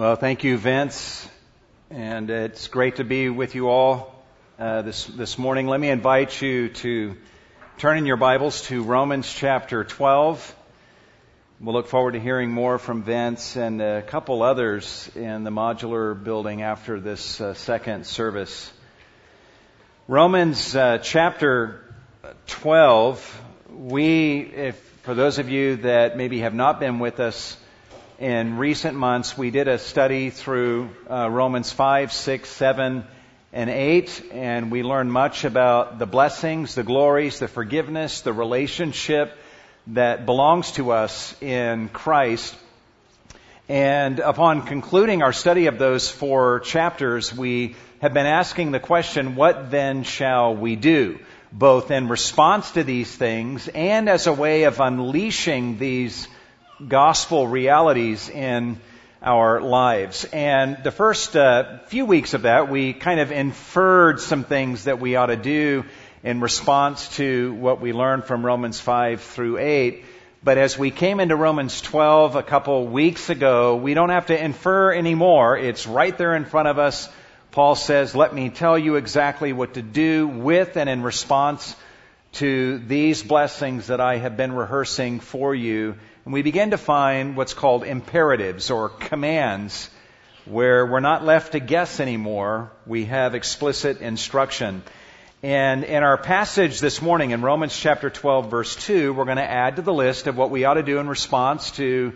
Well, thank you, Vince, and it's great to be with you all uh, this this morning. Let me invite you to turn in your Bibles to Romans chapter 12. We'll look forward to hearing more from Vince and a couple others in the modular building after this uh, second service. Romans uh, chapter 12. We, if for those of you that maybe have not been with us in recent months, we did a study through uh, Romans 5, 6, 7, and 8, and we learned much about the blessings, the glories, the forgiveness, the relationship that belongs to us in Christ. And upon concluding our study of those four chapters, we have been asking the question, what then shall we do? Both in response to these things and as a way of unleashing these gospel realities in our lives. And the first uh, few weeks of that, we kind of inferred some things that we ought to do in response to what we learned from Romans 5 through 8. But as we came into Romans 12 a couple weeks ago, we don't have to infer anymore. It's right there in front of us. Paul says, let me tell you exactly what to do with and in response to these blessings that I have been rehearsing for you and we begin to find what's called imperatives or commands where we're not left to guess anymore. We have explicit instruction. And in our passage this morning in Romans chapter 12 verse 2, we're going to add to the list of what we ought to do in response to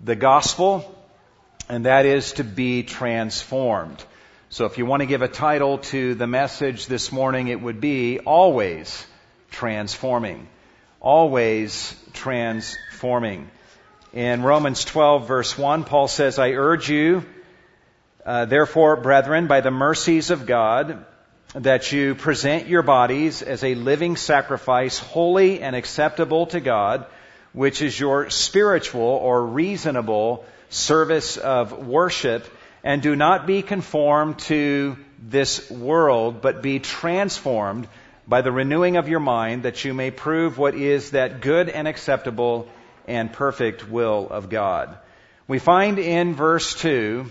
the gospel, and that is to be transformed. So if you want to give a title to the message this morning, it would be always transforming. Always transforming. In Romans 12, verse 1, Paul says, I urge you, uh, therefore, brethren, by the mercies of God, that you present your bodies as a living sacrifice, holy and acceptable to God, which is your spiritual or reasonable service of worship, and do not be conformed to this world, but be transformed by the renewing of your mind, that you may prove what is that good and acceptable and perfect will of God. We find in verse 2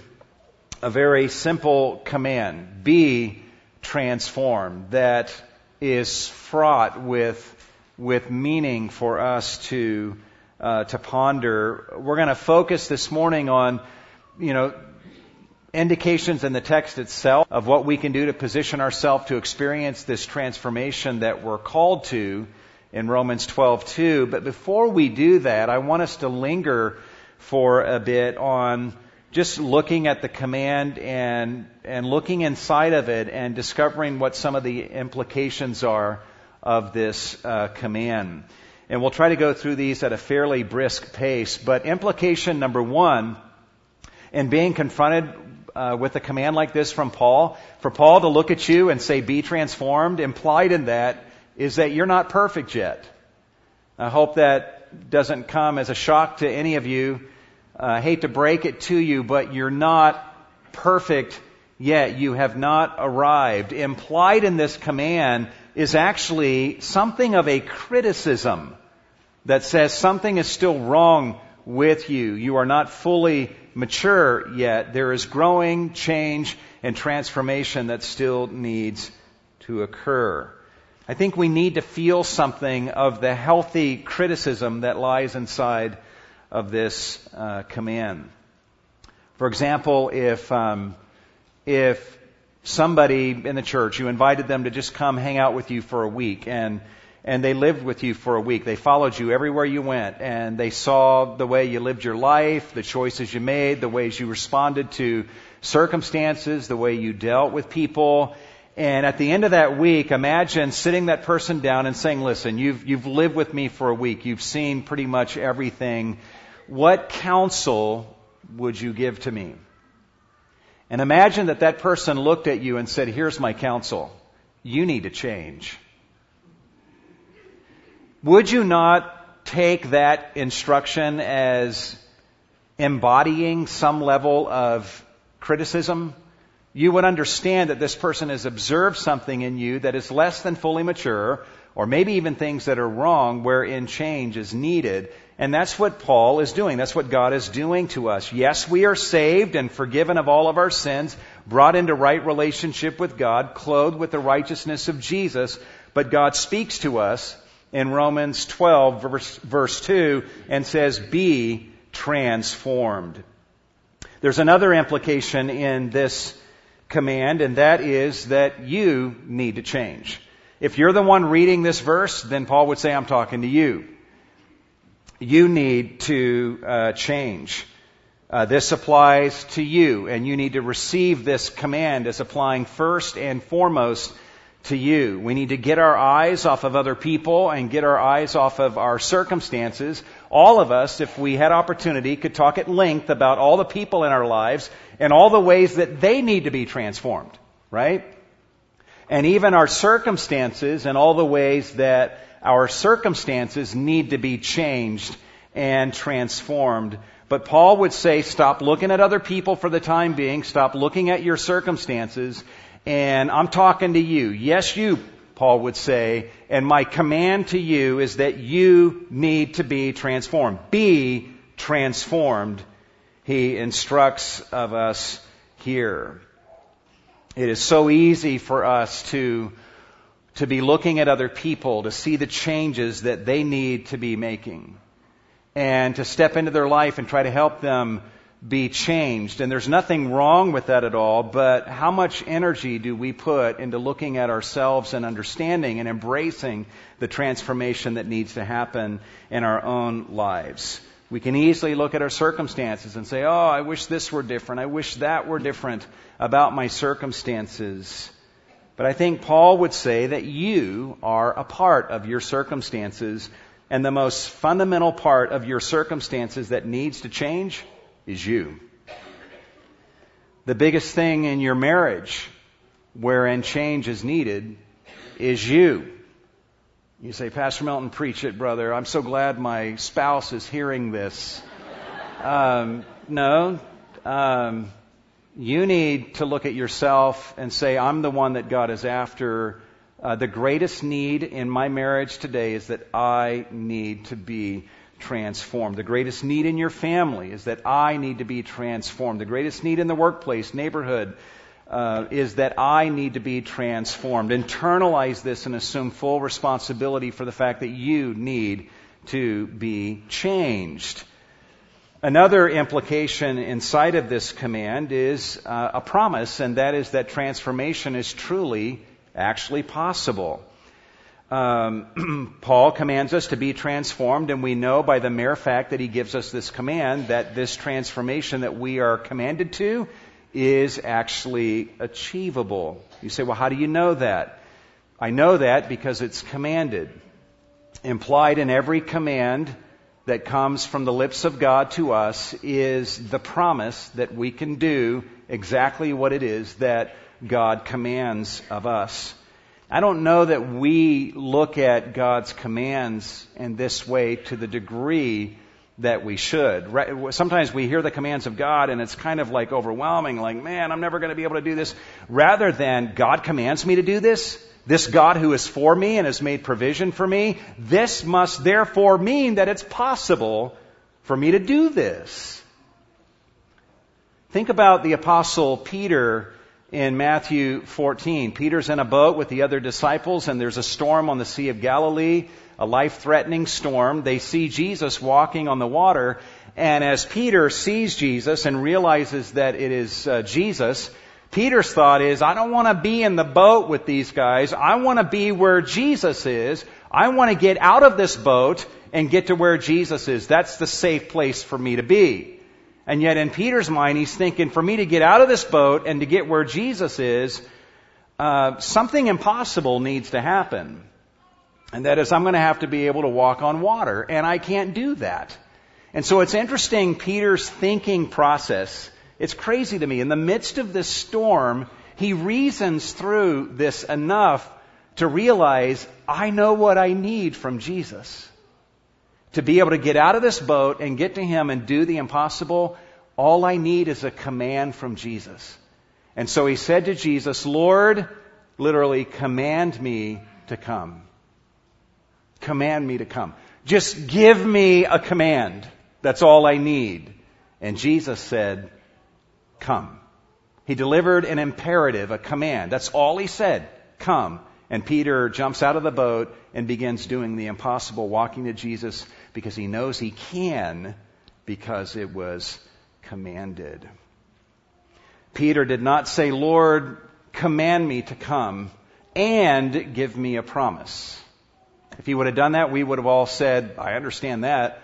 a very simple command be transformed that is fraught with, with meaning for us to, uh, to ponder. We're going to focus this morning on, you know, indications in the text itself of what we can do to position ourselves to experience this transformation that we're called to in Romans 12:2. But before we do that, I want us to linger for a bit on just looking at the command and and looking inside of it and discovering what some of the implications are of this uh, command. And we'll try to go through these at a fairly brisk pace. But implication number one, in being confronted uh, with a command like this from Paul, for Paul to look at you and say, "Be transformed," implied in that is that you're not perfect yet. I hope that doesn't come as a shock to any of you. I hate to break it to you, but you're not perfect yet. You have not arrived. Implied in this command is actually something of a criticism that says something is still wrong with you. You are not fully mature yet. There is growing change and transformation that still needs to occur. I think we need to feel something of the healthy criticism that lies inside of this uh, command. For example, if um, if somebody in the church you invited them to just come hang out with you for a week and and they lived with you for a week. They followed you everywhere you went and they saw the way you lived your life, the choices you made, the ways you responded to circumstances, the way you dealt with people, and at the end of that week, imagine sitting that person down and saying, listen, you've, you've lived with me for a week. You've seen pretty much everything. What counsel would you give to me? And imagine that that person looked at you and said, here's my counsel. You need to change. Would you not take that instruction as embodying some level of criticism? you would understand that this person has observed something in you that is less than fully mature, or maybe even things that are wrong wherein change is needed. And that's what Paul is doing. That's what God is doing to us. Yes, we are saved and forgiven of all of our sins, brought into right relationship with God, clothed with the righteousness of Jesus, but God speaks to us in Romans 12 verse, verse 2 and says, be transformed. There's another implication in this command, and that is that you need to change. If you're the one reading this verse, then Paul would say, I'm talking to you. You need to uh, change. Uh, this applies to you, and you need to receive this command as applying first and foremost to you. We need to get our eyes off of other people and get our eyes off of our circumstances. All of us, if we had opportunity, could talk at length about all the people in our lives and all the ways that they need to be transformed, right? And even our circumstances and all the ways that our circumstances need to be changed and transformed. But Paul would say, stop looking at other people for the time being, stop looking at your circumstances, and I'm talking to you. Yes, you, Paul would say, and my command to you is that you need to be transformed. Be transformed, he instructs of us here. It is so easy for us to, to be looking at other people, to see the changes that they need to be making, and to step into their life and try to help them be changed. And there's nothing wrong with that at all, but how much energy do we put into looking at ourselves and understanding and embracing the transformation that needs to happen in our own lives? We can easily look at our circumstances and say, oh, I wish this were different. I wish that were different about my circumstances. But I think Paul would say that you are a part of your circumstances, and the most fundamental part of your circumstances that needs to change is you. The biggest thing in your marriage wherein change is needed is you. You say, Pastor Melton, preach it, brother. I'm so glad my spouse is hearing this. Um, no. Um, you need to look at yourself and say, I'm the one that God is after. Uh, the greatest need in my marriage today is that I need to be transformed. The greatest need in your family is that I need to be transformed. The greatest need in the workplace, neighborhood, uh, is that I need to be transformed. Internalize this and assume full responsibility for the fact that you need to be changed. Another implication inside of this command is uh, a promise, and that is that transformation is truly actually possible um, Paul commands us to be transformed, and we know by the mere fact that he gives us this command that this transformation that we are commanded to is actually achievable. You say, well, how do you know that? I know that because it's commanded. Implied in every command that comes from the lips of God to us is the promise that we can do exactly what it is that God commands of us. I don't know that we look at God's commands in this way to the degree that we should. Sometimes we hear the commands of God and it's kind of like overwhelming, like, man, I'm never going to be able to do this. Rather than God commands me to do this, this God who is for me and has made provision for me, this must therefore mean that it's possible for me to do this. Think about the apostle Peter in Matthew 14. Peter's in a boat with the other disciples, and there's a storm on the Sea of Galilee, a life threatening storm. They see Jesus walking on the water, and as Peter sees Jesus and realizes that it is uh, Jesus, Peter's thought is, I don't want to be in the boat with these guys. I want to be where Jesus is. I want to get out of this boat and get to where Jesus is. That's the safe place for me to be. And yet, in Peter's mind, he's thinking, for me to get out of this boat and to get where Jesus is, uh, something impossible needs to happen. And that is, I'm going to have to be able to walk on water. And I can't do that. And so it's interesting, Peter's thinking process. It's crazy to me. In the midst of this storm, he reasons through this enough to realize, I know what I need from Jesus to be able to get out of this boat and get to Him and do the impossible, all I need is a command from Jesus. And so he said to Jesus, Lord, literally, command me to come. Command me to come. Just give me a command. That's all I need. And Jesus said, Come. He delivered an imperative, a command. That's all he said. Come. And Peter jumps out of the boat and begins doing the impossible, walking to Jesus because he knows he can because it was commanded. Peter did not say, Lord, command me to come and give me a promise. If he would have done that, we would have all said, I understand that.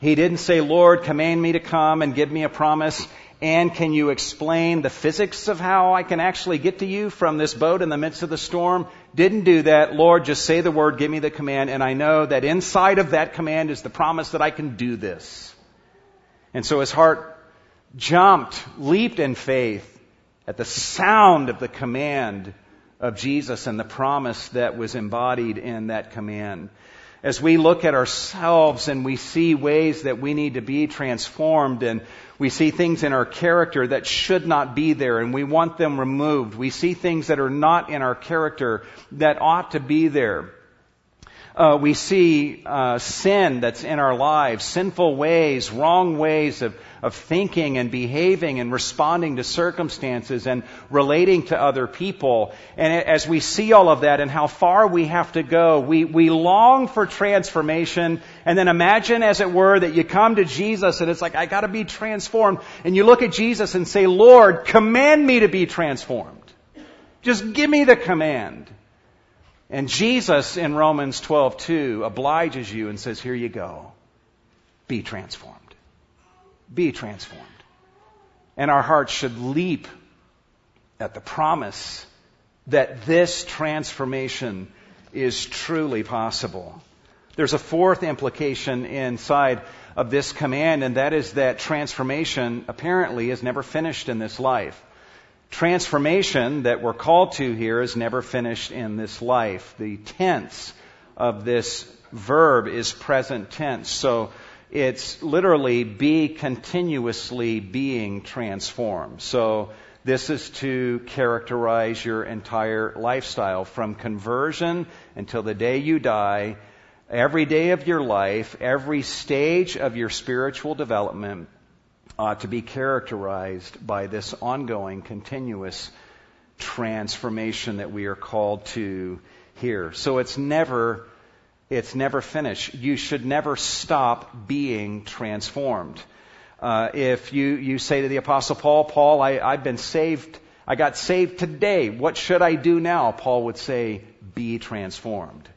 He didn't say, Lord, command me to come and give me a promise. And can you explain the physics of how I can actually get to you from this boat in the midst of the storm? Didn't do that. Lord, just say the word, give me the command, and I know that inside of that command is the promise that I can do this. And so his heart jumped, leaped in faith at the sound of the command of Jesus and the promise that was embodied in that command. As we look at ourselves and we see ways that we need to be transformed and we see things in our character that should not be there and we want them removed. We see things that are not in our character that ought to be there. Uh, we see uh, sin that's in our lives, sinful ways, wrong ways of, of thinking and behaving and responding to circumstances and relating to other people. And as we see all of that and how far we have to go, we, we long for transformation. And then imagine, as it were, that you come to Jesus and it's like, I gotta be transformed. And you look at Jesus and say, Lord, command me to be transformed. Just give me the command. And Jesus in Romans 12:2 obliges you and says, "Here you go. Be transformed. Be transformed." And our hearts should leap at the promise that this transformation is truly possible. There's a fourth implication inside of this command, and that is that transformation apparently is never finished in this life transformation that we're called to here is never finished in this life. The tense of this verb is present tense. So it's literally be continuously being transformed. So this is to characterize your entire lifestyle from conversion until the day you die. Every day of your life, every stage of your spiritual development ought to be characterized by this ongoing, continuous transformation that we are called to here. So it's never, it's never finished. You should never stop being transformed. Uh, if you, you say to the apostle Paul, Paul, I, I've been saved, I got saved today. What should I do now? Paul would say, be transformed.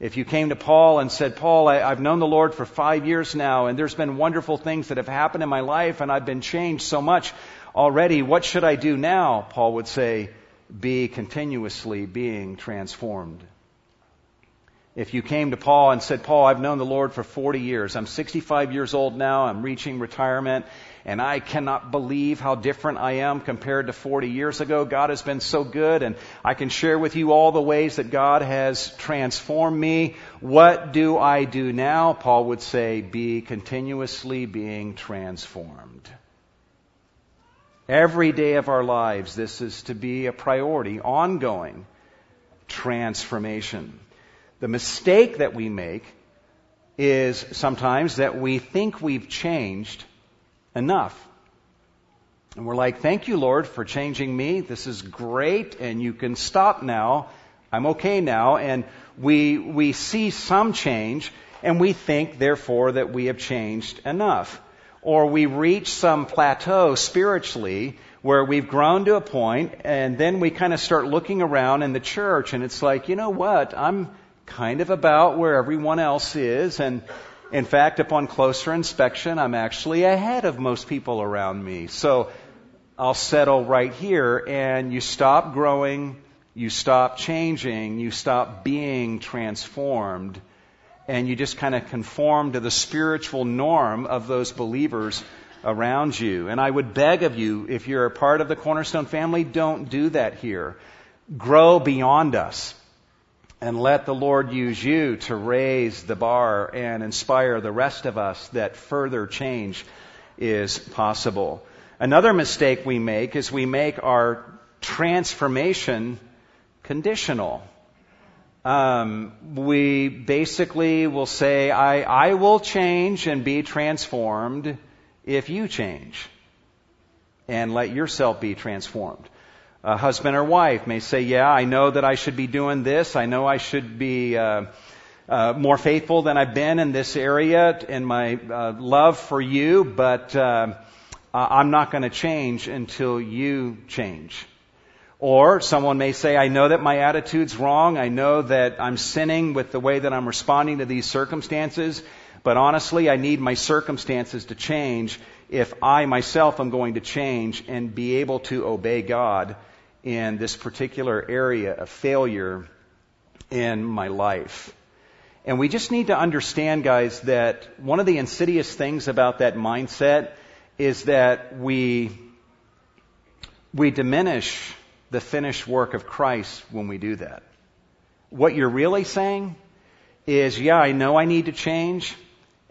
If you came to Paul and said, Paul, I, have known the Lord for five years now, and there's been wonderful things that have happened in my life, and I've been changed so much already. What should I do now? Paul would say, be continuously being transformed. If you came to Paul and said, Paul, I've known the Lord for 40 years. I'm 65 years old now. I'm reaching retirement and I cannot believe how different I am compared to 40 years ago. God has been so good, and I can share with you all the ways that God has transformed me. What do I do now? Paul would say, be continuously being transformed. Every day of our lives, this is to be a priority, ongoing transformation. The mistake that we make is sometimes that we think we've changed enough. And we're like, thank you, Lord, for changing me. This is great, and you can stop now. I'm okay now. And we, we see some change, and we think, therefore, that we have changed enough. Or we reach some plateau spiritually where we've grown to a point, and then we kind of start looking around in the church, and it's like, you know what? I'm kind of about where everyone else is, and in fact, upon closer inspection, I'm actually ahead of most people around me. So I'll settle right here and you stop growing, you stop changing, you stop being transformed, and you just kind of conform to the spiritual norm of those believers around you. And I would beg of you, if you're a part of the Cornerstone family, don't do that here. Grow beyond us and let the Lord use you to raise the bar and inspire the rest of us that further change is possible. Another mistake we make is we make our transformation conditional. um, we basically will say, I, I will change and be transformed if you change and let yourself be transformed. A husband or wife may say, Yeah, I know that I should be doing this. I know I should be uh, uh, more faithful than I've been in this area in my uh, love for you, but uh, I'm not going to change until you change. Or someone may say, I know that my attitude's wrong. I know that I'm sinning with the way that I'm responding to these circumstances. But honestly, I need my circumstances to change if I myself am going to change and be able to obey God in this particular area of failure in my life. And we just need to understand, guys, that one of the insidious things about that mindset is that we, we diminish the finished work of Christ when we do that. What you're really saying is, yeah, I know I need to change,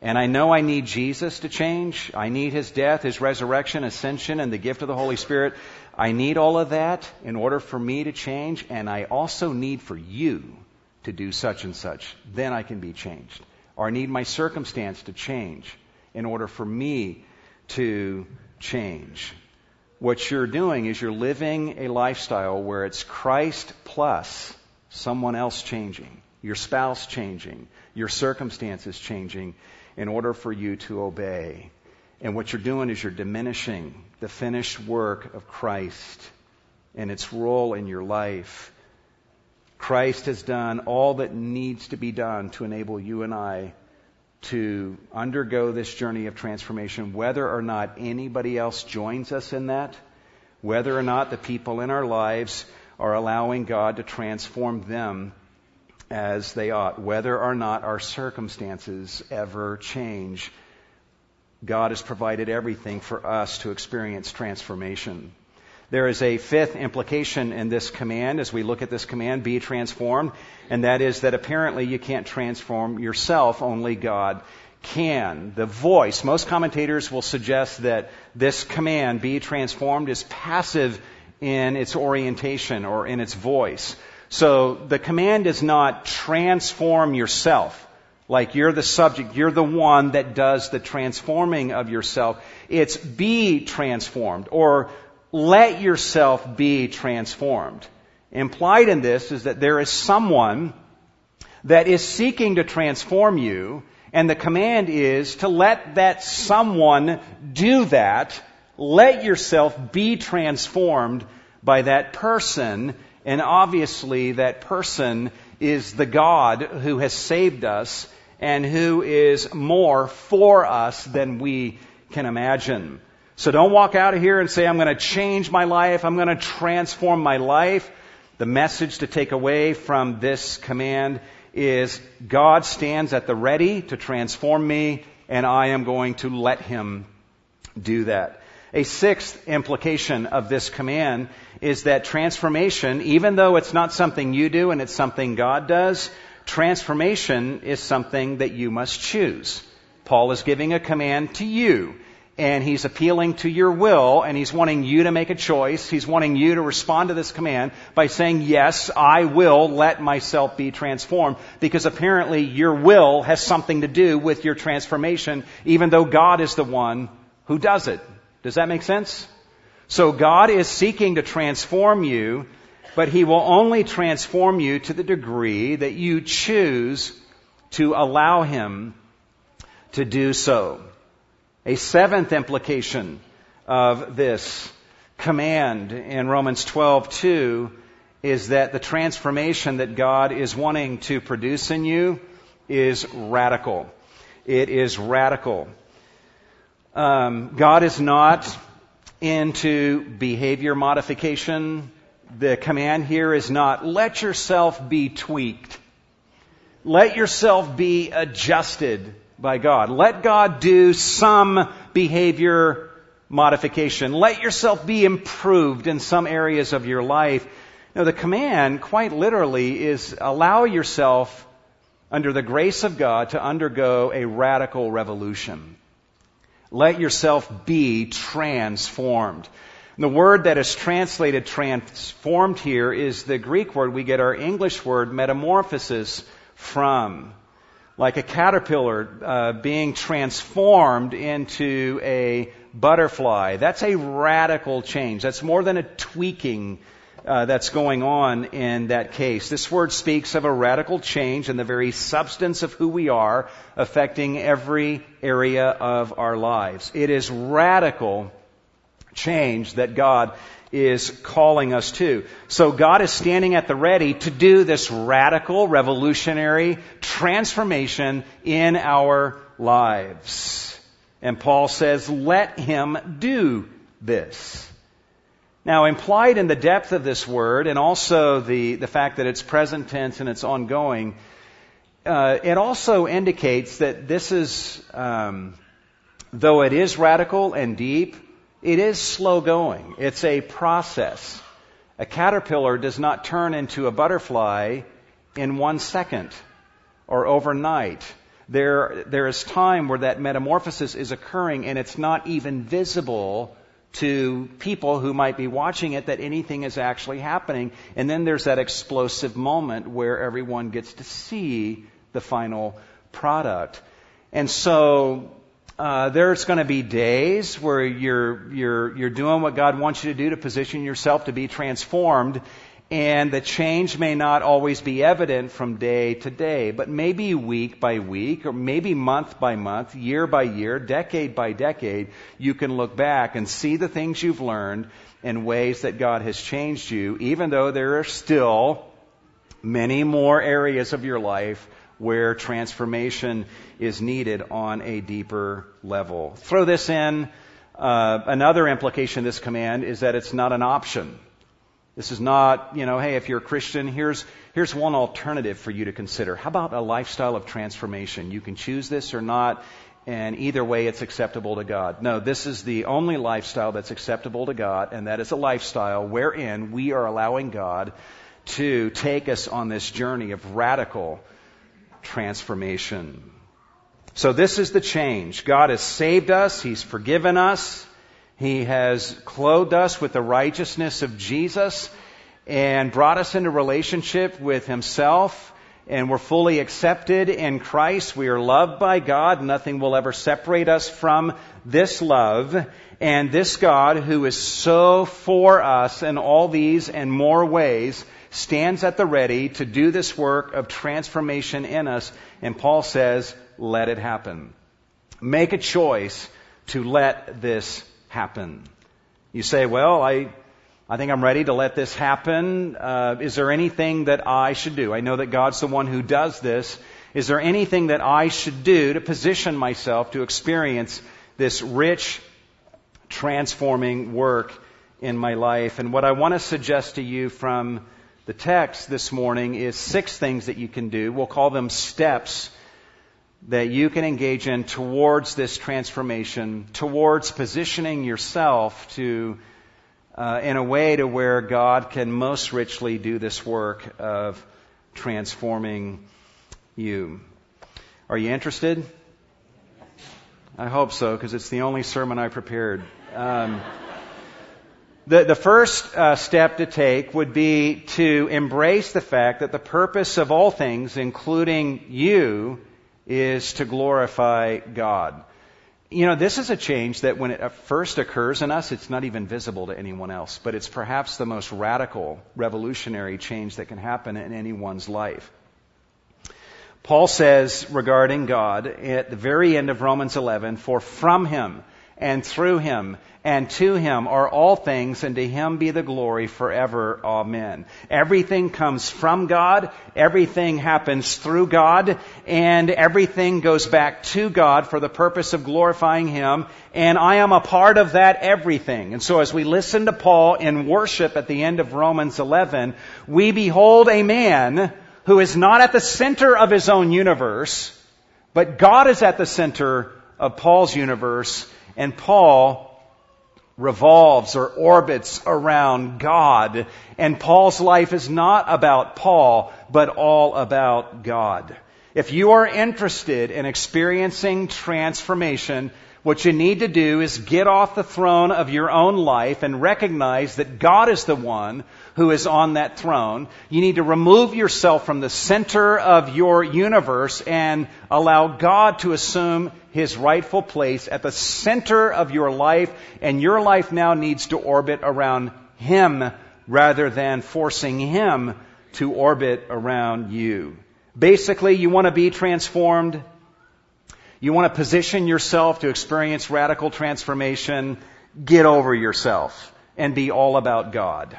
and I know I need Jesus to change. I need His death, His resurrection, ascension, and the gift of the Holy Spirit. I need all of that in order for me to change, and I also need for you to do such and such. Then I can be changed. Or I need my circumstance to change in order for me to change what you're doing is you're living a lifestyle where it's Christ plus someone else changing, your spouse changing, your circumstances changing in order for you to obey. And what you're doing is you're diminishing the finished work of Christ and its role in your life. Christ has done all that needs to be done to enable you and I to undergo this journey of transformation, whether or not anybody else joins us in that, whether or not the people in our lives are allowing God to transform them as they ought, whether or not our circumstances ever change. God has provided everything for us to experience transformation. There is a fifth implication in this command as we look at this command, be transformed, and that is that apparently you can't transform yourself, only God can. The voice, most commentators will suggest that this command, be transformed, is passive in its orientation or in its voice. So the command is not transform yourself. Like you're the subject, you're the one that does the transforming of yourself. It's be transformed or let yourself be transformed. Implied in this is that there is someone that is seeking to transform you, and the command is to let that someone do that. Let yourself be transformed by that person, and obviously that person is the God who has saved us and who is more for us than we can imagine. So don't walk out of here and say, I'm going to change my life. I'm going to transform my life. The message to take away from this command is God stands at the ready to transform me, and I am going to let Him do that. A sixth implication of this command is that transformation, even though it's not something you do and it's something God does, transformation is something that you must choose. Paul is giving a command to you and he's appealing to your will and he's wanting you to make a choice. He's wanting you to respond to this command by saying, yes, I will let myself be transformed because apparently your will has something to do with your transformation even though God is the one who does it. Does that make sense? So God is seeking to transform you, but he will only transform you to the degree that you choose to allow him to do so. A seventh implication of this command in Romans 12:2 is that the transformation that God is wanting to produce in you is radical. It is radical. Um, God is not into behavior modification. The command here is not let yourself be tweaked. Let yourself be adjusted by God. Let God do some behavior modification. Let yourself be improved in some areas of your life. Now, the command, quite literally, is allow yourself, under the grace of God, to undergo a radical revolution. Let yourself be transformed. The word that is translated transformed here is the Greek word we get our English word metamorphosis from. Like a caterpillar uh, being transformed into a butterfly. That's a radical change. That's more than a tweaking uh, that's going on in that case. This word speaks of a radical change in the very substance of who we are, affecting every area of our lives. It is radical change that God is calling us to. So God is standing at the ready to do this radical, revolutionary transformation in our lives. And Paul says, let him do this. Now, implied in the depth of this word, and also the, the fact that it's present tense and it's ongoing, uh, it also indicates that this is, um, though it is radical and deep, it is slow going. It's a process. A caterpillar does not turn into a butterfly in one second or overnight. There, there is time where that metamorphosis is occurring and it's not even visible to people who might be watching it that anything is actually happening. And then there's that explosive moment where everyone gets to see the final product. And so uh, there's going to be days where you're you're you're doing what God wants you to do to position yourself to be transformed, and the change may not always be evident from day to day, but maybe week by week, or maybe month by month, year by year, decade by decade, you can look back and see the things you've learned in ways that God has changed you, even though there are still many more areas of your life where transformation is needed on a deeper level. Throw this in. Uh, another implication of this command is that it's not an option. This is not, you know, hey, if you're a Christian, here's, here's one alternative for you to consider. How about a lifestyle of transformation? You can choose this or not, and either way it's acceptable to God. No, this is the only lifestyle that's acceptable to God, and that is a lifestyle wherein we are allowing God to take us on this journey of radical transformation. So this is the change. God has saved us. He's forgiven us. He has clothed us with the righteousness of Jesus and brought us into relationship with Himself. And we're fully accepted in Christ. We are loved by God. Nothing will ever separate us from this love. And this God who is so for us in all these and more ways stands at the ready to do this work of transformation in us. And Paul says, let it happen. Make a choice to let this happen. You say, well, I, I think I'm ready to let this happen. Uh, is there anything that I should do? I know that God's the one who does this. Is there anything that I should do to position myself to experience this rich, transforming work in my life? And what I want to suggest to you from the text this morning is six things that you can do. We'll call them steps that you can engage in towards this transformation, towards positioning yourself to uh, in a way to where God can most richly do this work of transforming you. Are you interested? I hope so, because it's the only sermon I prepared. Um, the, the first uh, step to take would be to embrace the fact that the purpose of all things, including you, is to glorify God. You know, this is a change that when it first occurs in us, it's not even visible to anyone else, but it's perhaps the most radical, revolutionary change that can happen in anyone's life. Paul says regarding God at the very end of Romans 11, for from him and through him and to him are all things, and to him be the glory forever. Amen. Everything comes from God, everything happens through God, and everything goes back to God for the purpose of glorifying him, and I am a part of that everything. And so as we listen to Paul in worship at the end of Romans 11, we behold a man who is not at the center of his own universe, but God is at the center of Paul's universe, and Paul revolves or orbits around God. And Paul's life is not about Paul, but all about God. If you are interested in experiencing transformation, What you need to do is get off the throne of your own life and recognize that God is the one who is on that throne. You need to remove yourself from the center of your universe and allow God to assume his rightful place at the center of your life. And your life now needs to orbit around him rather than forcing him to orbit around you. Basically, you want to be transformed you want to position yourself to experience radical transformation, get over yourself and be all about God.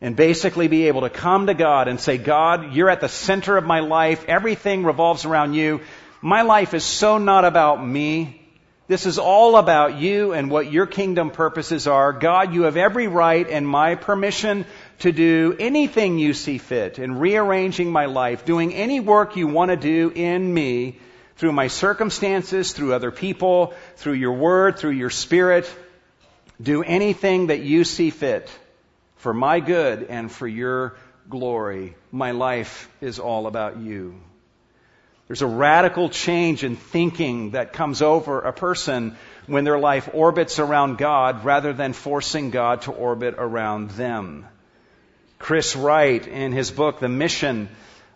And basically be able to come to God and say, God, you're at the center of my life. Everything revolves around you. My life is so not about me. This is all about you and what your kingdom purposes are. God, you have every right and my permission to do anything you see fit in rearranging my life, doing any work you want to do in me through my circumstances, through other people, through your word, through your spirit. Do anything that you see fit for my good and for your glory. My life is all about you. There's a radical change in thinking that comes over a person when their life orbits around God rather than forcing God to orbit around them. Chris Wright, in his book, The Mission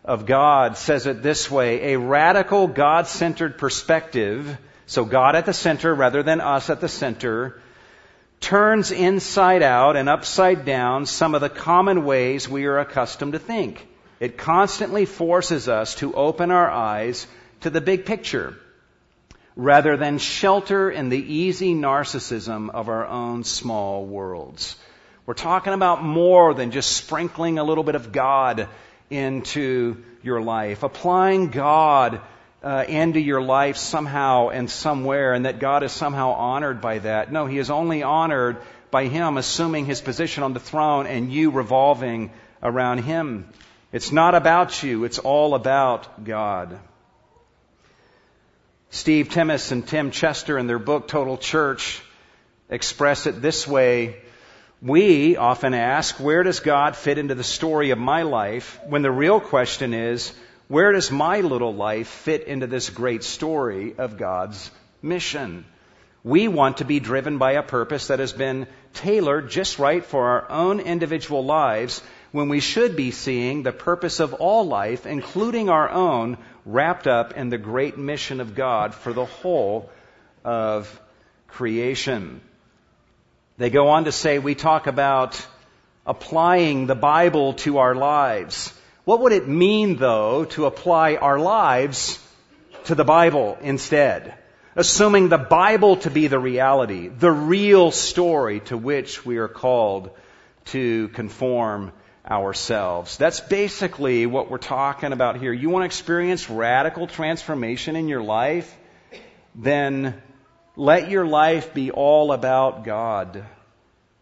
of God says it this way a radical God centered perspective, so God at the center rather than us at the center, turns inside out and upside down some of the common ways we are accustomed to think. It constantly forces us to open our eyes to the big picture rather than shelter in the easy narcissism of our own small worlds. We're talking about more than just sprinkling a little bit of God into your life, applying God uh, into your life somehow and somewhere, and that God is somehow honored by that. No, He is only honored by Him assuming His position on the throne and you revolving around Him. It's not about you, it's all about God. Steve Timmis and Tim Chester in their book Total Church express it this way we often ask, where does God fit into the story of my life? When the real question is, where does my little life fit into this great story of God's mission? We want to be driven by a purpose that has been tailored just right for our own individual lives when we should be seeing the purpose of all life, including our own, wrapped up in the great mission of God for the whole of creation. They go on to say we talk about applying the Bible to our lives. What would it mean, though, to apply our lives to the Bible instead? Assuming the Bible to be the reality, the real story to which we are called to conform ourselves. That's basically what we're talking about here. You want to experience radical transformation in your life? Then let your life be all about God.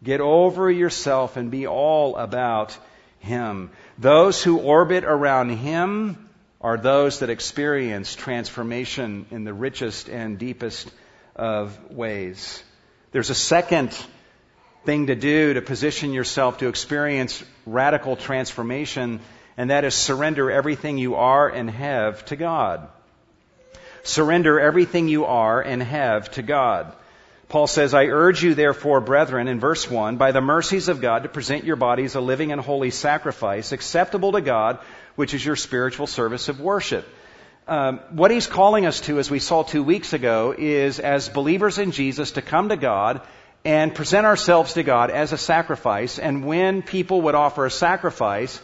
Get over yourself and be all about Him. Those who orbit around Him are those that experience transformation in the richest and deepest of ways. There's a second thing to do to position yourself to experience radical transformation, and that is surrender everything you are and have to God. Surrender everything you are and have to God. Paul says, I urge you therefore, brethren, in verse 1, by the mercies of God, to present your bodies a living and holy sacrifice, acceptable to God, which is your spiritual service of worship. Um, what he's calling us to, as we saw two weeks ago, is as believers in Jesus to come to God and present ourselves to God as a sacrifice. And when people would offer a sacrifice,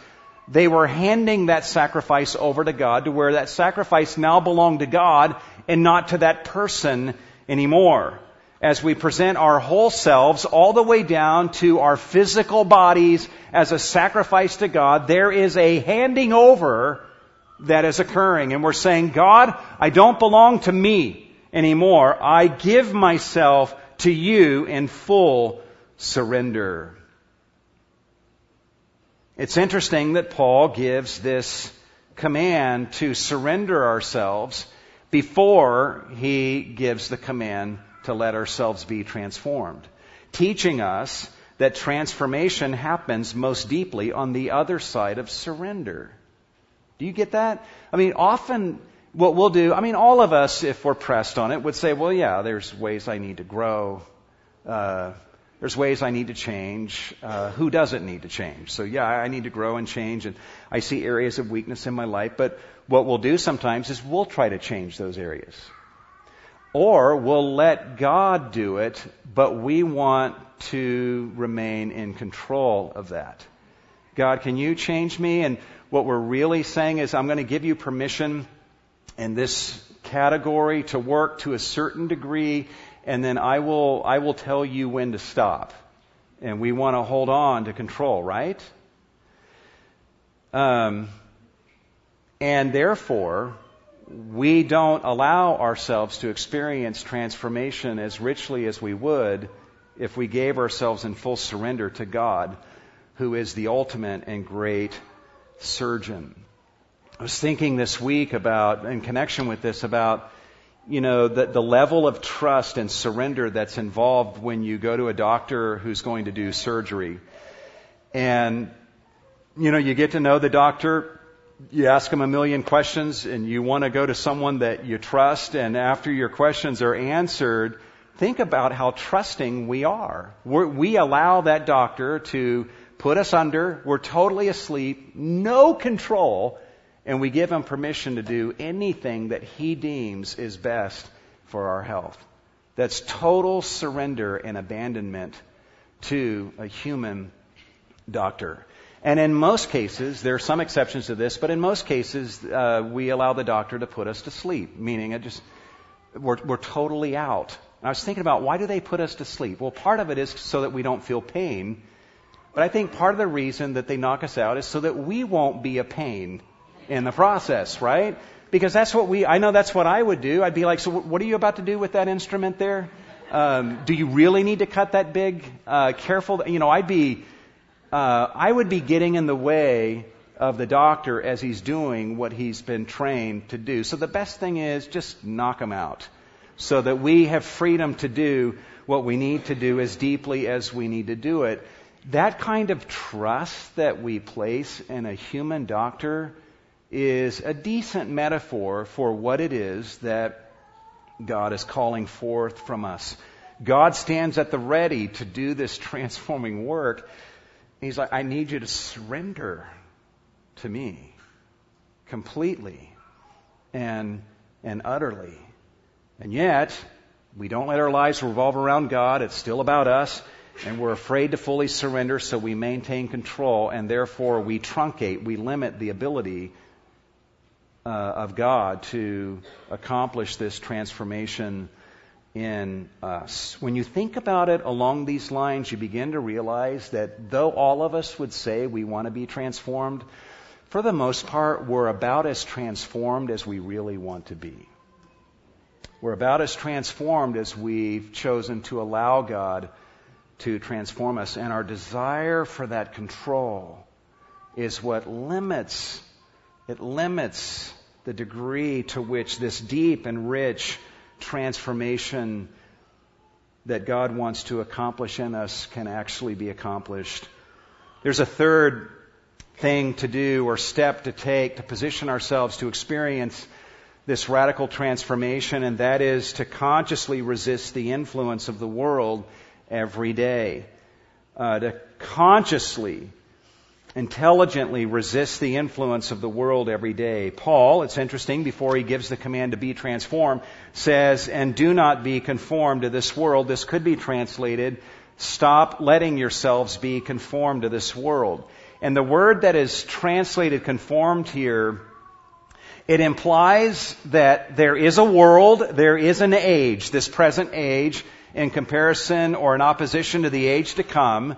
they were handing that sacrifice over to God to where that sacrifice now belonged to God and not to that person anymore. As we present our whole selves all the way down to our physical bodies as a sacrifice to God, there is a handing over that is occurring. And we're saying, God, I don't belong to me anymore. I give myself to you in full surrender. It's interesting that Paul gives this command to surrender ourselves before he gives the command to let ourselves be transformed, teaching us that transformation happens most deeply on the other side of surrender. Do you get that? I mean, often what we'll do, I mean, all of us, if we're pressed on it, would say, well, yeah, there's ways I need to grow. Uh, there's ways I need to change. Uh, who doesn't need to change? So yeah, I need to grow and change, and I see areas of weakness in my life. But what we'll do sometimes is we'll try to change those areas, or we'll let God do it, but we want to remain in control of that. God, can you change me? And what we're really saying is, I'm going to give you permission in this category to work to a certain degree and then I will, I will tell you when to stop. And we want to hold on to control, right? Um, and therefore, we don't allow ourselves to experience transformation as richly as we would if we gave ourselves in full surrender to God, who is the ultimate and great surgeon. I was thinking this week about, in connection with this, about you know, the, the level of trust and surrender that's involved when you go to a doctor who's going to do surgery. And, you know, you get to know the doctor, you ask him a million questions, and you want to go to someone that you trust, and after your questions are answered, think about how trusting we are. We're, we allow that doctor to put us under, we're totally asleep, no control, and we give him permission to do anything that he deems is best for our health. That's total surrender and abandonment to a human doctor. And in most cases, there are some exceptions to this, but in most cases, uh, we allow the doctor to put us to sleep, meaning it just we're, we're totally out. And I was thinking about why do they put us to sleep? Well, part of it is so that we don't feel pain, but I think part of the reason that they knock us out is so that we won't be a pain in the process, right? Because that's what we, I know that's what I would do. I'd be like, so what are you about to do with that instrument there? Um, do you really need to cut that big? Uh, careful, you know, I'd be, uh, I would be getting in the way of the doctor as he's doing what he's been trained to do. So the best thing is just knock him out so that we have freedom to do what we need to do as deeply as we need to do it. That kind of trust that we place in a human doctor is a decent metaphor for what it is that God is calling forth from us. God stands at the ready to do this transforming work. He's like, I need you to surrender to me completely and, and utterly. And yet, we don't let our lives revolve around God. It's still about us. And we're afraid to fully surrender, so we maintain control, and therefore we truncate, we limit the ability uh, of God to accomplish this transformation in us. When you think about it along these lines, you begin to realize that though all of us would say we want to be transformed, for the most part, we're about as transformed as we really want to be. We're about as transformed as we've chosen to allow God to transform us. And our desire for that control is what limits, it limits the degree to which this deep and rich transformation that God wants to accomplish in us can actually be accomplished. There's a third thing to do or step to take to position ourselves to experience this radical transformation, and that is to consciously resist the influence of the world every day. Uh, to consciously intelligently resist the influence of the world every day. Paul, it's interesting, before he gives the command to be transformed, says, and do not be conformed to this world. This could be translated, stop letting yourselves be conformed to this world. And the word that is translated conformed here, it implies that there is a world, there is an age, this present age, in comparison or in opposition to the age to come,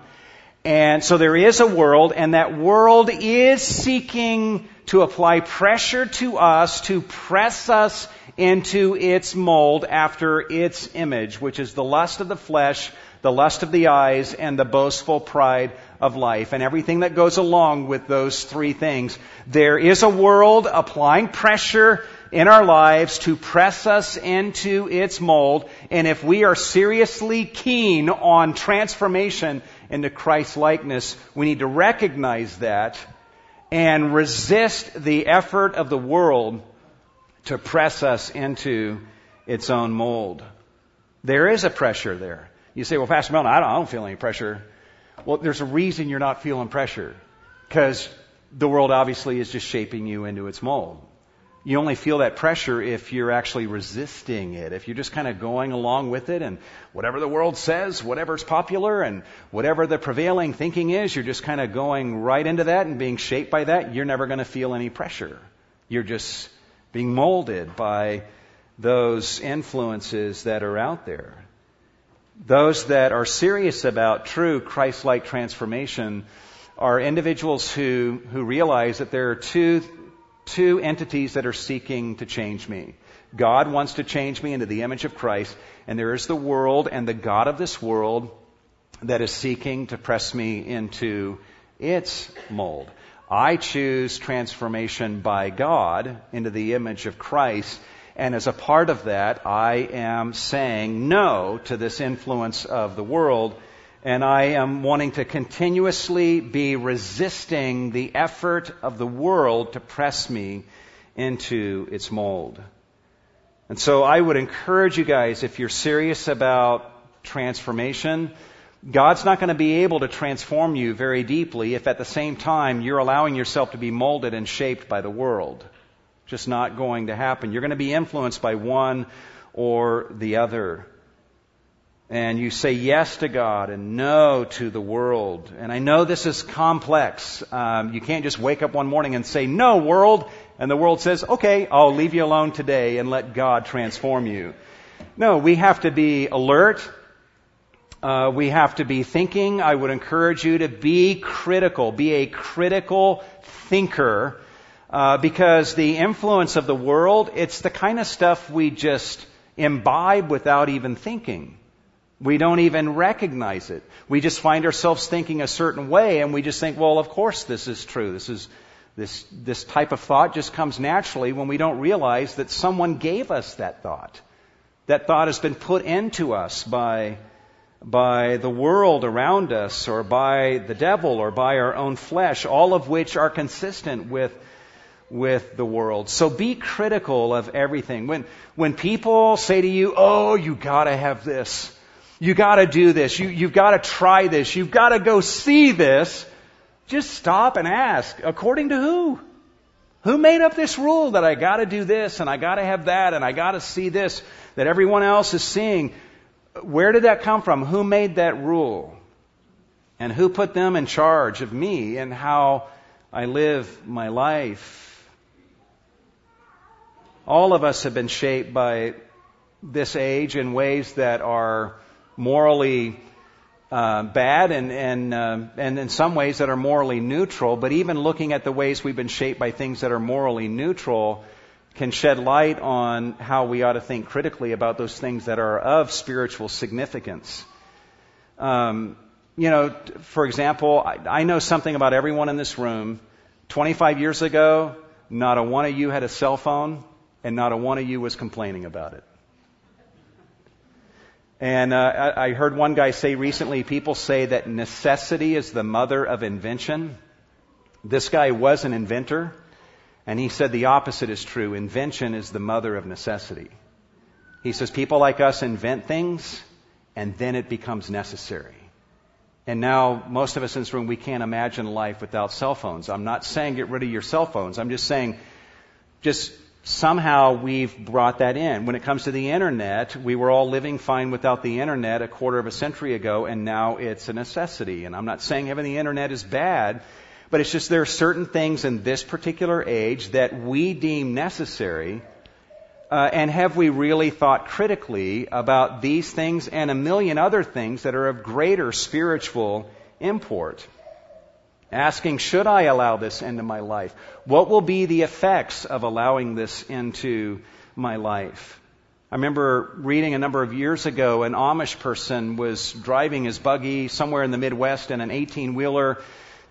and so there is a world, and that world is seeking to apply pressure to us to press us into its mold after its image, which is the lust of the flesh, the lust of the eyes, and the boastful pride of life, and everything that goes along with those three things. There is a world applying pressure in our lives to press us into its mold, and if we are seriously keen on transformation, into Christ likeness, we need to recognize that and resist the effort of the world to press us into its own mold. There is a pressure there. You say, well, Pastor Milton, I don't, I don't feel any pressure. Well, there's a reason you're not feeling pressure. Because the world obviously is just shaping you into its mold. You only feel that pressure if you're actually resisting it. If you're just kind of going along with it and whatever the world says, whatever's popular and whatever the prevailing thinking is, you're just kind of going right into that and being shaped by that, you're never going to feel any pressure. You're just being molded by those influences that are out there. Those that are serious about true Christ like transformation are individuals who, who realize that there are two, two entities that are seeking to change me. God wants to change me into the image of Christ, and there is the world and the God of this world that is seeking to press me into its mold. I choose transformation by God into the image of Christ, and as a part of that, I am saying no to this influence of the world and I am wanting to continuously be resisting the effort of the world to press me into its mold. And so I would encourage you guys, if you're serious about transformation, God's not going to be able to transform you very deeply if at the same time you're allowing yourself to be molded and shaped by the world. Just not going to happen. You're going to be influenced by one or the other and you say yes to God and no to the world. And I know this is complex. Um, you can't just wake up one morning and say, no, world. And the world says, okay, I'll leave you alone today and let God transform you. No, we have to be alert. Uh, we have to be thinking. I would encourage you to be critical. Be a critical thinker. Uh, because the influence of the world, it's the kind of stuff we just imbibe without even thinking. We don't even recognize it. We just find ourselves thinking a certain way and we just think, well, of course this is true. This is, this, this type of thought just comes naturally when we don't realize that someone gave us that thought. That thought has been put into us by, by the world around us or by the devil or by our own flesh, all of which are consistent with, with the world. So be critical of everything. When, when people say to you, oh, you gotta have this, you gotta do this. You, you've gotta try this. You've gotta go see this. Just stop and ask, according to who? Who made up this rule that I gotta do this and I gotta have that and I gotta see this that everyone else is seeing? Where did that come from? Who made that rule? And who put them in charge of me and how I live my life? All of us have been shaped by this age in ways that are morally uh, bad and, and, uh, and in some ways that are morally neutral, but even looking at the ways we've been shaped by things that are morally neutral can shed light on how we ought to think critically about those things that are of spiritual significance. Um, you know, for example, I, I know something about everyone in this room. 25 years ago, not a one of you had a cell phone, and not a one of you was complaining about it. And uh, I heard one guy say recently people say that necessity is the mother of invention. This guy was an inventor, and he said the opposite is true. Invention is the mother of necessity. He says people like us invent things, and then it becomes necessary. And now, most of us in this room, we can't imagine life without cell phones. I'm not saying get rid of your cell phones. I'm just saying just somehow we've brought that in. When it comes to the internet, we were all living fine without the internet a quarter of a century ago, and now it's a necessity. And I'm not saying having the internet is bad, but it's just there are certain things in this particular age that we deem necessary. Uh, and have we really thought critically about these things and a million other things that are of greater spiritual import? Asking, should I allow this into my life? What will be the effects of allowing this into my life? I remember reading a number of years ago an Amish person was driving his buggy somewhere in the Midwest in an 18 wheeler,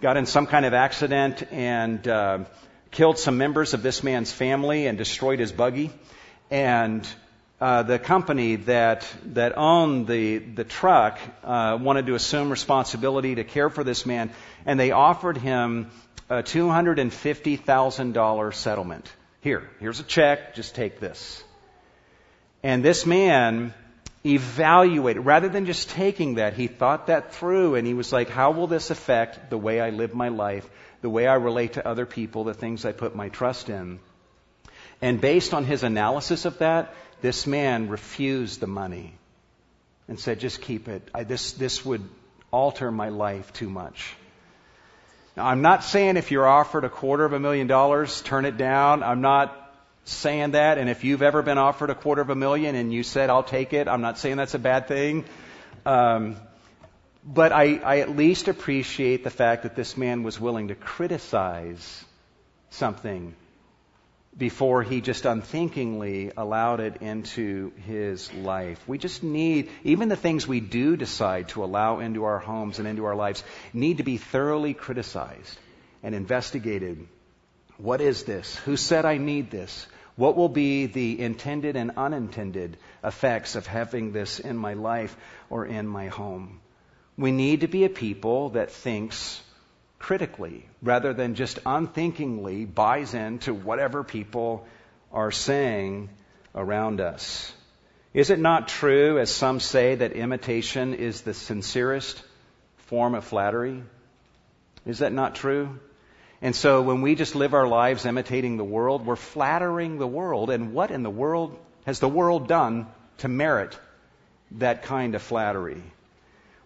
got in some kind of accident and uh, killed some members of this man's family and destroyed his buggy. And uh, the company that that owned the the truck uh, wanted to assume responsibility to care for this man, and they offered him a two hundred and fifty thousand dollar settlement. Here, here's a check, just take this. And this man evaluated, rather than just taking that, he thought that through and he was like, how will this affect the way I live my life, the way I relate to other people, the things I put my trust in? And based on his analysis of that, this man refused the money and said, just keep it. I, this, this would alter my life too much. Now, I'm not saying if you're offered a quarter of a million dollars, turn it down. I'm not saying that. And if you've ever been offered a quarter of a million and you said, I'll take it, I'm not saying that's a bad thing. Um, but I, I at least appreciate the fact that this man was willing to criticize something before he just unthinkingly allowed it into his life. We just need, even the things we do decide to allow into our homes and into our lives, need to be thoroughly criticized and investigated. What is this? Who said I need this? What will be the intended and unintended effects of having this in my life or in my home? We need to be a people that thinks critically rather than just unthinkingly buys into whatever people are saying around us. Is it not true, as some say, that imitation is the sincerest form of flattery? Is that not true? And so when we just live our lives imitating the world, we're flattering the world. And what in the world has the world done to merit that kind of flattery?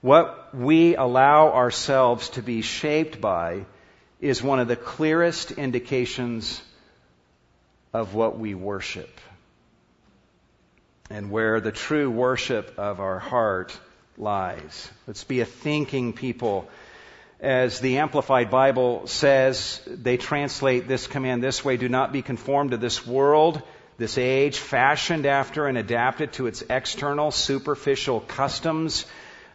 What we allow ourselves to be shaped by is one of the clearest indications of what we worship and where the true worship of our heart lies. Let's be a thinking people. As the Amplified Bible says, they translate this command this way do not be conformed to this world, this age, fashioned after and adapted to its external, superficial customs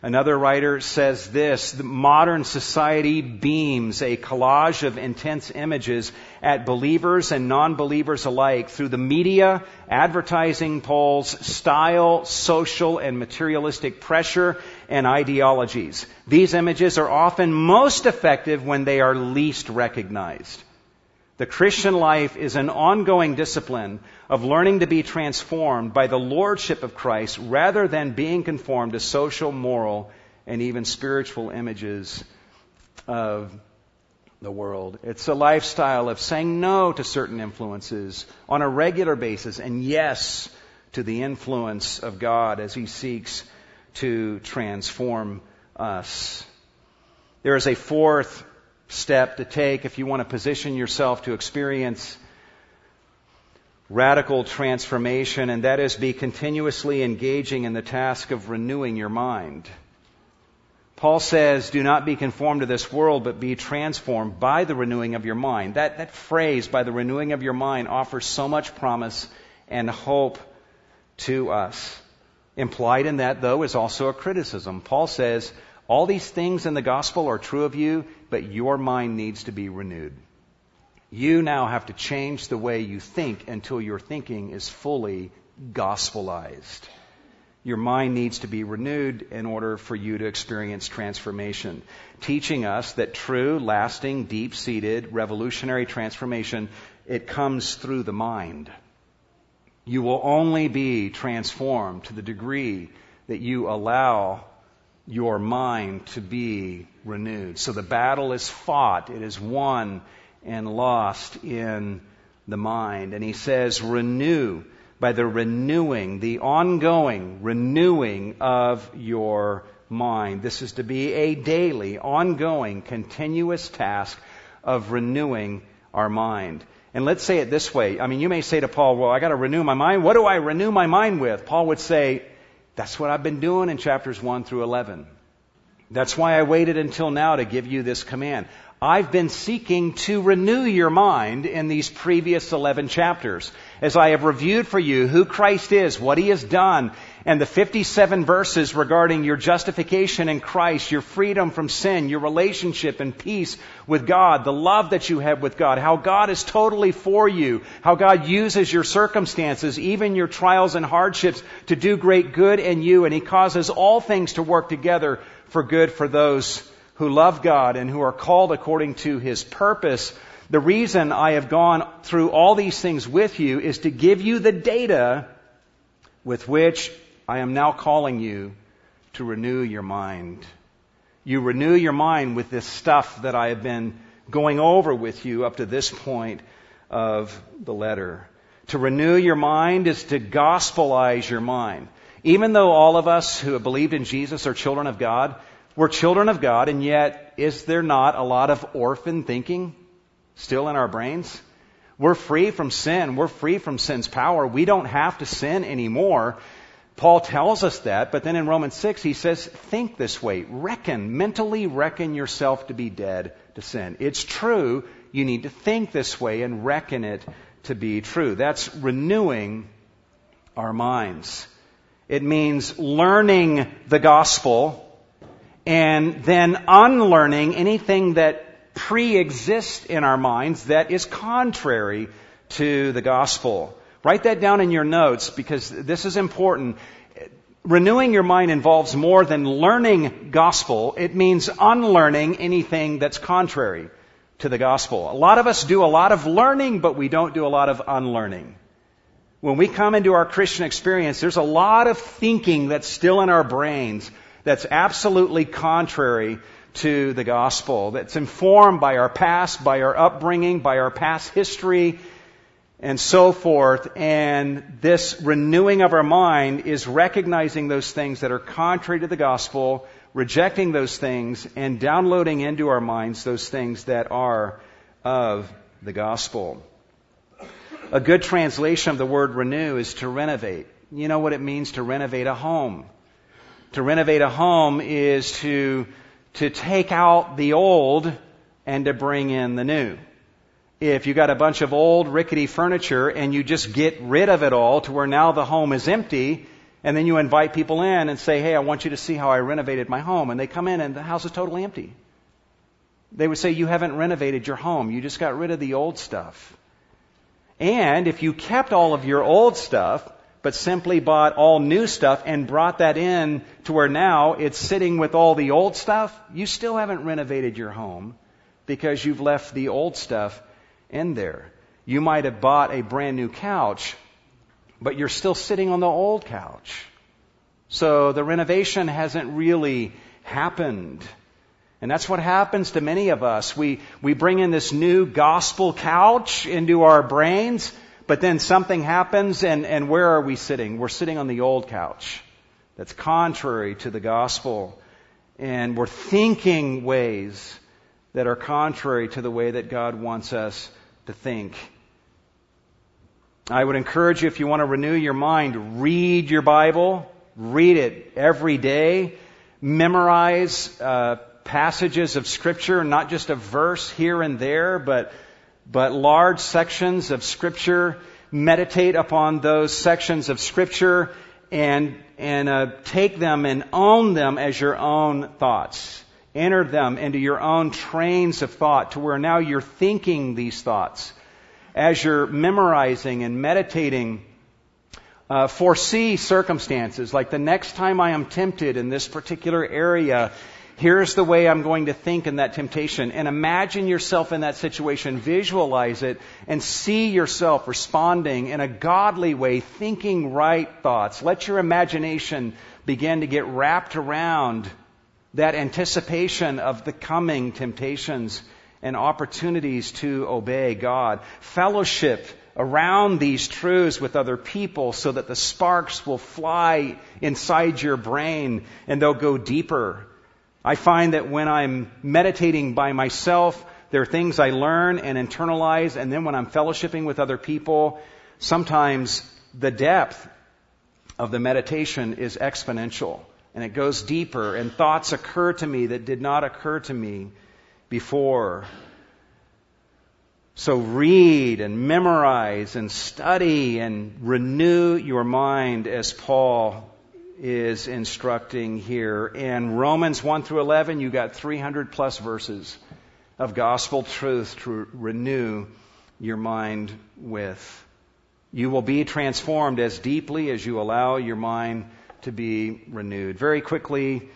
Another writer says this, modern society beams a collage of intense images at believers and non-believers alike through the media, advertising polls, style, social and materialistic pressure, and ideologies. These images are often most effective when they are least recognized. The Christian life is an ongoing discipline of learning to be transformed by the lordship of Christ rather than being conformed to social, moral, and even spiritual images of the world. It's a lifestyle of saying no to certain influences on a regular basis and yes to the influence of God as He seeks to transform us. There is a fourth step to take if you want to position yourself to experience radical transformation, and that is be continuously engaging in the task of renewing your mind. Paul says, do not be conformed to this world, but be transformed by the renewing of your mind. That, that phrase, by the renewing of your mind, offers so much promise and hope to us. Implied in that, though, is also a criticism. Paul says, all these things in the gospel are true of you, but your mind needs to be renewed. You now have to change the way you think until your thinking is fully gospelized. Your mind needs to be renewed in order for you to experience transformation, teaching us that true, lasting, deep-seated, revolutionary transformation, it comes through the mind. You will only be transformed to the degree that you allow your mind to be renewed. So the battle is fought, it is won and lost in the mind. And he says, renew by the renewing, the ongoing renewing of your mind. This is to be a daily, ongoing, continuous task of renewing our mind. And let's say it this way. I mean, you may say to Paul, well, I got to renew my mind. What do I renew my mind with? Paul would say, that's what I've been doing in chapters 1 through 11. That's why I waited until now to give you this command. I've been seeking to renew your mind in these previous 11 chapters as I have reviewed for you who Christ is, what He has done, and the 57 verses regarding your justification in Christ, your freedom from sin, your relationship and peace with God, the love that you have with God, how God is totally for you, how God uses your circumstances, even your trials and hardships to do great good in you, and He causes all things to work together for good for those who love God and who are called according to his purpose. The reason I have gone through all these things with you is to give you the data with which I am now calling you to renew your mind. You renew your mind with this stuff that I have been going over with you up to this point of the letter. To renew your mind is to gospelize your mind. Even though all of us who have believed in Jesus are children of God, we're children of God, and yet is there not a lot of orphan thinking still in our brains? We're free from sin. We're free from sin's power. We don't have to sin anymore. Paul tells us that, but then in Romans 6 he says, think this way. Reckon, mentally reckon yourself to be dead to sin. It's true. You need to think this way and reckon it to be true. That's renewing our minds. It means learning the gospel and then unlearning anything that pre-exists in our minds that is contrary to the gospel. Write that down in your notes because this is important. Renewing your mind involves more than learning gospel. It means unlearning anything that's contrary to the gospel. A lot of us do a lot of learning, but we don't do a lot of unlearning. When we come into our Christian experience, there's a lot of thinking that's still in our brains that's absolutely contrary to the gospel, that's informed by our past, by our upbringing, by our past history, and so forth. And this renewing of our mind is recognizing those things that are contrary to the gospel, rejecting those things, and downloading into our minds those things that are of the gospel. A good translation of the word renew is to renovate. You know what it means to renovate a home. To renovate a home is to, to take out the old and to bring in the new. If you got a bunch of old rickety furniture and you just get rid of it all to where now the home is empty, and then you invite people in and say, Hey, I want you to see how I renovated my home. And they come in and the house is totally empty. They would say, You haven't renovated your home. You just got rid of the old stuff. And if you kept all of your old stuff, but simply bought all new stuff and brought that in to where now it's sitting with all the old stuff, you still haven't renovated your home because you've left the old stuff in there. You might have bought a brand new couch, but you're still sitting on the old couch. So the renovation hasn't really happened. And that's what happens to many of us. We, we bring in this new gospel couch into our brains, but then something happens, and, and where are we sitting? We're sitting on the old couch. That's contrary to the gospel. And we're thinking ways that are contrary to the way that God wants us to think. I would encourage you, if you want to renew your mind, read your Bible, read it every day, memorize uh, passages of Scripture, not just a verse here and there, but but large sections of Scripture. Meditate upon those sections of Scripture and, and uh, take them and own them as your own thoughts. Enter them into your own trains of thought to where now you're thinking these thoughts. As you're memorizing and meditating, uh, foresee circumstances like the next time I am tempted in this particular area, Here's the way I'm going to think in that temptation. And imagine yourself in that situation. Visualize it and see yourself responding in a godly way, thinking right thoughts. Let your imagination begin to get wrapped around that anticipation of the coming temptations and opportunities to obey God. Fellowship around these truths with other people so that the sparks will fly inside your brain and they'll go deeper I find that when I'm meditating by myself, there are things I learn and internalize, and then when I'm fellowshipping with other people, sometimes the depth of the meditation is exponential and it goes deeper, and thoughts occur to me that did not occur to me before. So read and memorize and study and renew your mind as Paul is instructing here. In Romans 1 through 11, you got 300 plus verses of gospel truth to renew your mind with. You will be transformed as deeply as you allow your mind to be renewed. Very quickly,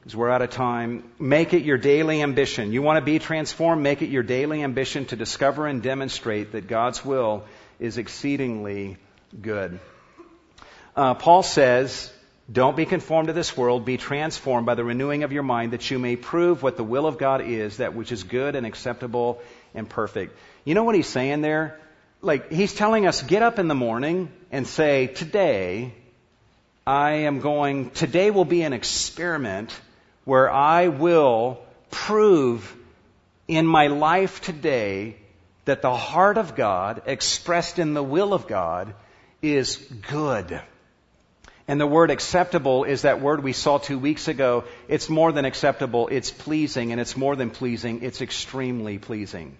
because we're out of time. Make it your daily ambition. You want to be transformed? Make it your daily ambition to discover and demonstrate that God's will is exceedingly good. Uh, Paul says, Don't be conformed to this world, be transformed by the renewing of your mind, that you may prove what the will of God is, that which is good and acceptable and perfect. You know what he's saying there? Like, he's telling us, get up in the morning and say, Today, I am going, today will be an experiment where I will prove in my life today that the heart of God, expressed in the will of God, is good. And the word acceptable is that word we saw two weeks ago. It's more than acceptable, it's pleasing, and it's more than pleasing, it's extremely pleasing.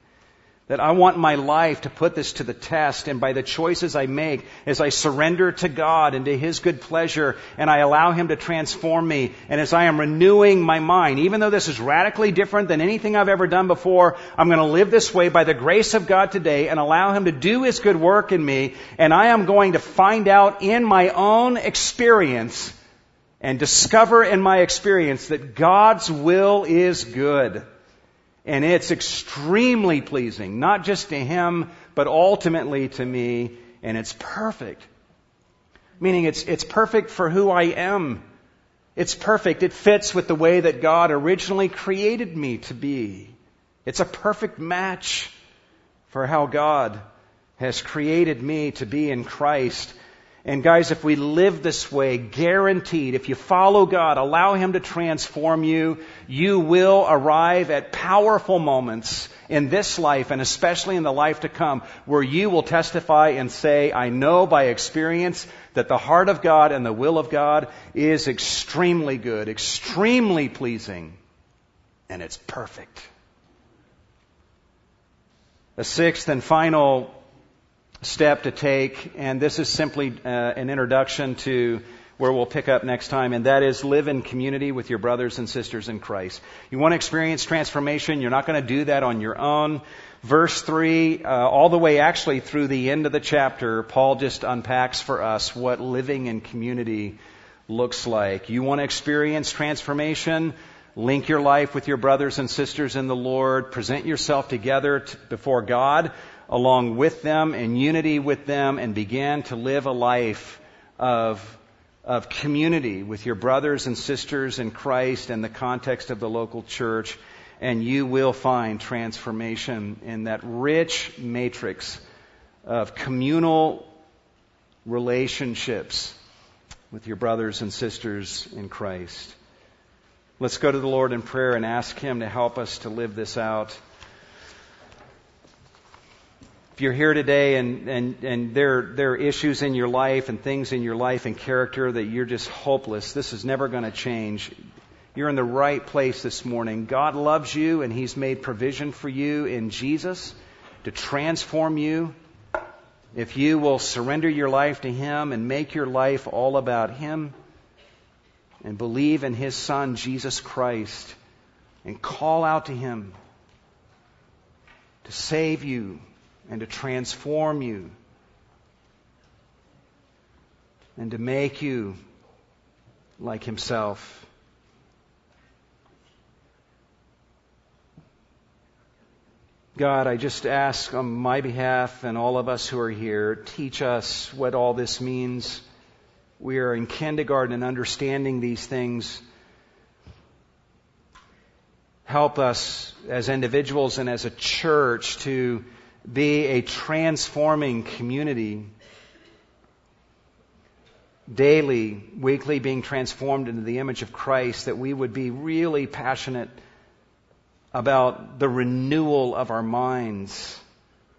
That I want my life to put this to the test, and by the choices I make, as I surrender to God and to His good pleasure, and I allow Him to transform me, and as I am renewing my mind, even though this is radically different than anything I've ever done before, I'm going to live this way by the grace of God today and allow Him to do His good work in me, and I am going to find out in my own experience and discover in my experience that God's will is good. And it's extremely pleasing, not just to Him, but ultimately to me, and it's perfect. Meaning it's, it's perfect for who I am. It's perfect. It fits with the way that God originally created me to be. It's a perfect match for how God has created me to be in Christ. And guys, if we live this way, guaranteed, if you follow God, allow Him to transform you, you will arrive at powerful moments in this life and especially in the life to come where you will testify and say, I know by experience that the heart of God and the will of God is extremely good, extremely pleasing, and it's perfect. The sixth and final step to take, and this is simply uh, an introduction to where we'll pick up next time, and that is live in community with your brothers and sisters in Christ. You want to experience transformation, you're not going to do that on your own. Verse 3, uh, all the way actually through the end of the chapter, Paul just unpacks for us what living in community looks like. You want to experience transformation? Link your life with your brothers and sisters in the Lord. Present yourself together t- before God along with them in unity with them and begin to live a life of, of community with your brothers and sisters in Christ and the context of the local church. And you will find transformation in that rich matrix of communal relationships with your brothers and sisters in Christ. Let's go to the Lord in prayer and ask Him to help us to live this out. If you're here today and, and, and there, there are issues in your life and things in your life and character that you're just hopeless, this is never going to change. You're in the right place this morning. God loves you and He's made provision for you in Jesus to transform you. If you will surrender your life to Him and make your life all about Him and believe in His Son, Jesus Christ, and call out to Him to save you and to transform you and to make you like Himself. God, I just ask on my behalf and all of us who are here, teach us what all this means. We are in kindergarten and understanding these things. Help us as individuals and as a church to be a transforming community. Daily, weekly being transformed into the image of Christ, that we would be really passionate about the renewal of our minds,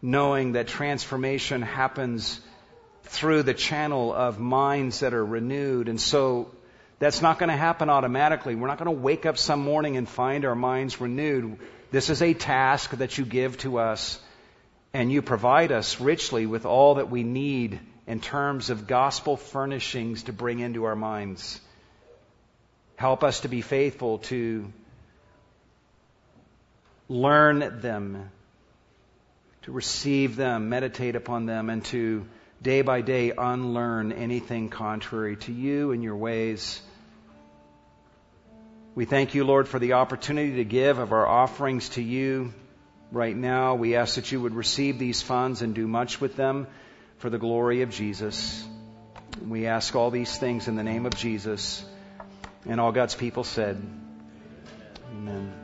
knowing that transformation happens through the channel of minds that are renewed. And so that's not going to happen automatically. We're not going to wake up some morning and find our minds renewed. This is a task that you give to us and you provide us richly with all that we need in terms of gospel furnishings to bring into our minds. Help us to be faithful to learn them, to receive them, meditate upon them, and to day by day unlearn anything contrary to you and your ways. We thank you, Lord, for the opportunity to give of our offerings to you right now. We ask that you would receive these funds and do much with them for the glory of Jesus. We ask all these things in the name of Jesus. And all God's people said, Amen.